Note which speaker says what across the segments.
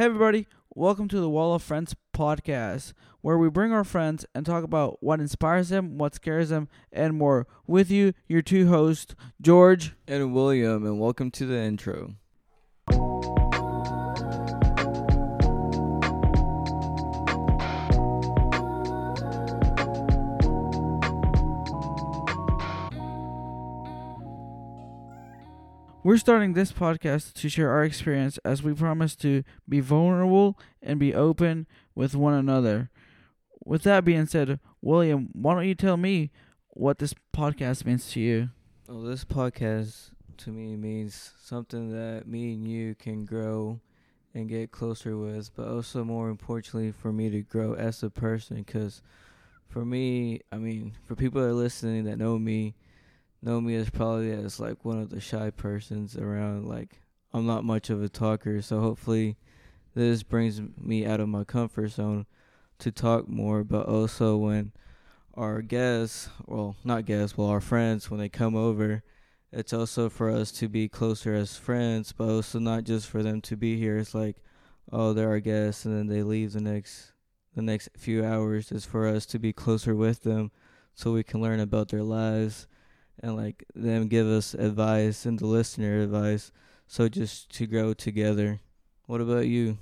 Speaker 1: Hey, everybody, welcome to the Wall of Friends podcast, where we bring our friends and talk about what inspires them, what scares them, and more. With you, your two hosts, George.
Speaker 2: And William, and welcome to the intro.
Speaker 1: We're starting this podcast to share our experience as we promise to be vulnerable and be open with one another. With that being said, William, why don't you tell me what this podcast means to you?
Speaker 2: Well, this podcast to me means something that me and you can grow and get closer with, but also more importantly for me to grow as a person. Because for me, I mean, for people that are listening that know me, know me as probably as like one of the shy persons around. Like I'm not much of a talker, so hopefully this brings me out of my comfort zone to talk more. But also when our guests, well, not guests, well, our friends, when they come over, it's also for us to be closer as friends, but also not just for them to be here. It's like, oh, they're our guests, and then they leave the next the next few hours. Is for us to be closer with them, so we can learn about their lives and like them give us advice and the listener advice. So just to grow together. What about you?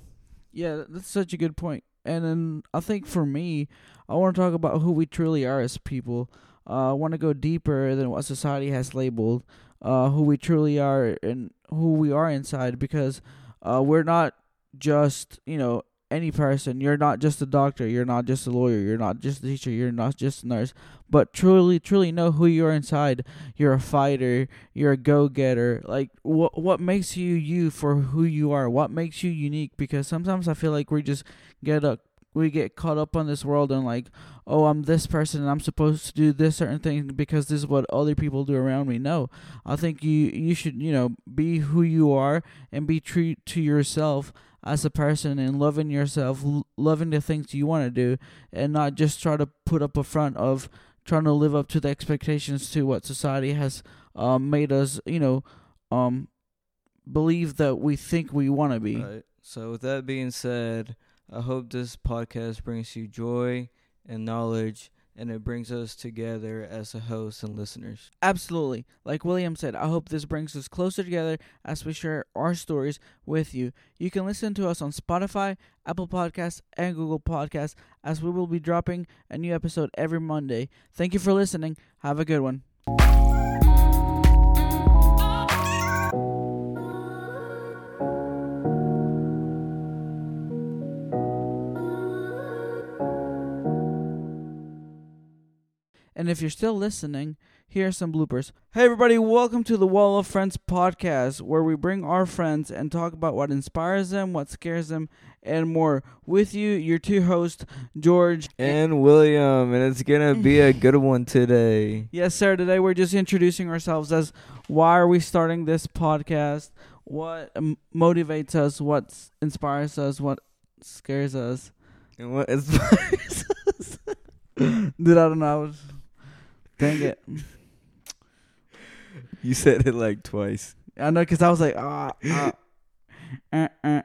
Speaker 1: Yeah, that's such a good point. And then I think for me, I want to talk about who we truly are as people. Uh, I want to go deeper than what society has labeled uh, who we truly are and who we are inside because uh, we're not just, you know, any person. You're not just a doctor. You're not just a lawyer. You're not just a teacher. You're not just a nurse. But truly, truly know who you are inside. You're a fighter. You're a go-getter. Like what? What makes you you for who you are? What makes you unique? Because sometimes I feel like we just get up. We get caught up on this world and like, oh, I'm this person and I'm supposed to do this certain thing because this is what other people do around me. No, I think you you should you know be who you are and be true to yourself as a person and loving yourself, loving the things you want to do, and not just try to put up a front of trying to live up to the expectations to what society has um, made us, you know, um, believe that we think we want to be.
Speaker 2: Right. So with that being said, I hope this podcast brings you joy and knowledge and it brings us together as a host and listeners.
Speaker 1: Absolutely. Like William said, I hope this brings us closer together as we share our stories with you. You can listen to us on Spotify, Apple Podcasts, and Google Podcasts as we will be dropping a new episode every Monday. Thank you for listening. Have a good one. And if you're still listening, here are some bloopers. Hey, everybody, welcome to the Wall of Friends podcast, where we bring our friends and talk about what inspires them, what scares them, and more. With you, your two hosts, George
Speaker 2: and William, and it's gonna be a good one today.
Speaker 1: Yes, sir. Today we're just introducing ourselves as why are we starting this podcast, what motivates us, what inspires us, what scares us.
Speaker 2: And what inspires us?
Speaker 1: Dude, I don't know. Dang it.
Speaker 2: You said it like twice.
Speaker 1: I know, cause I was like, ah, ah, uh, uh,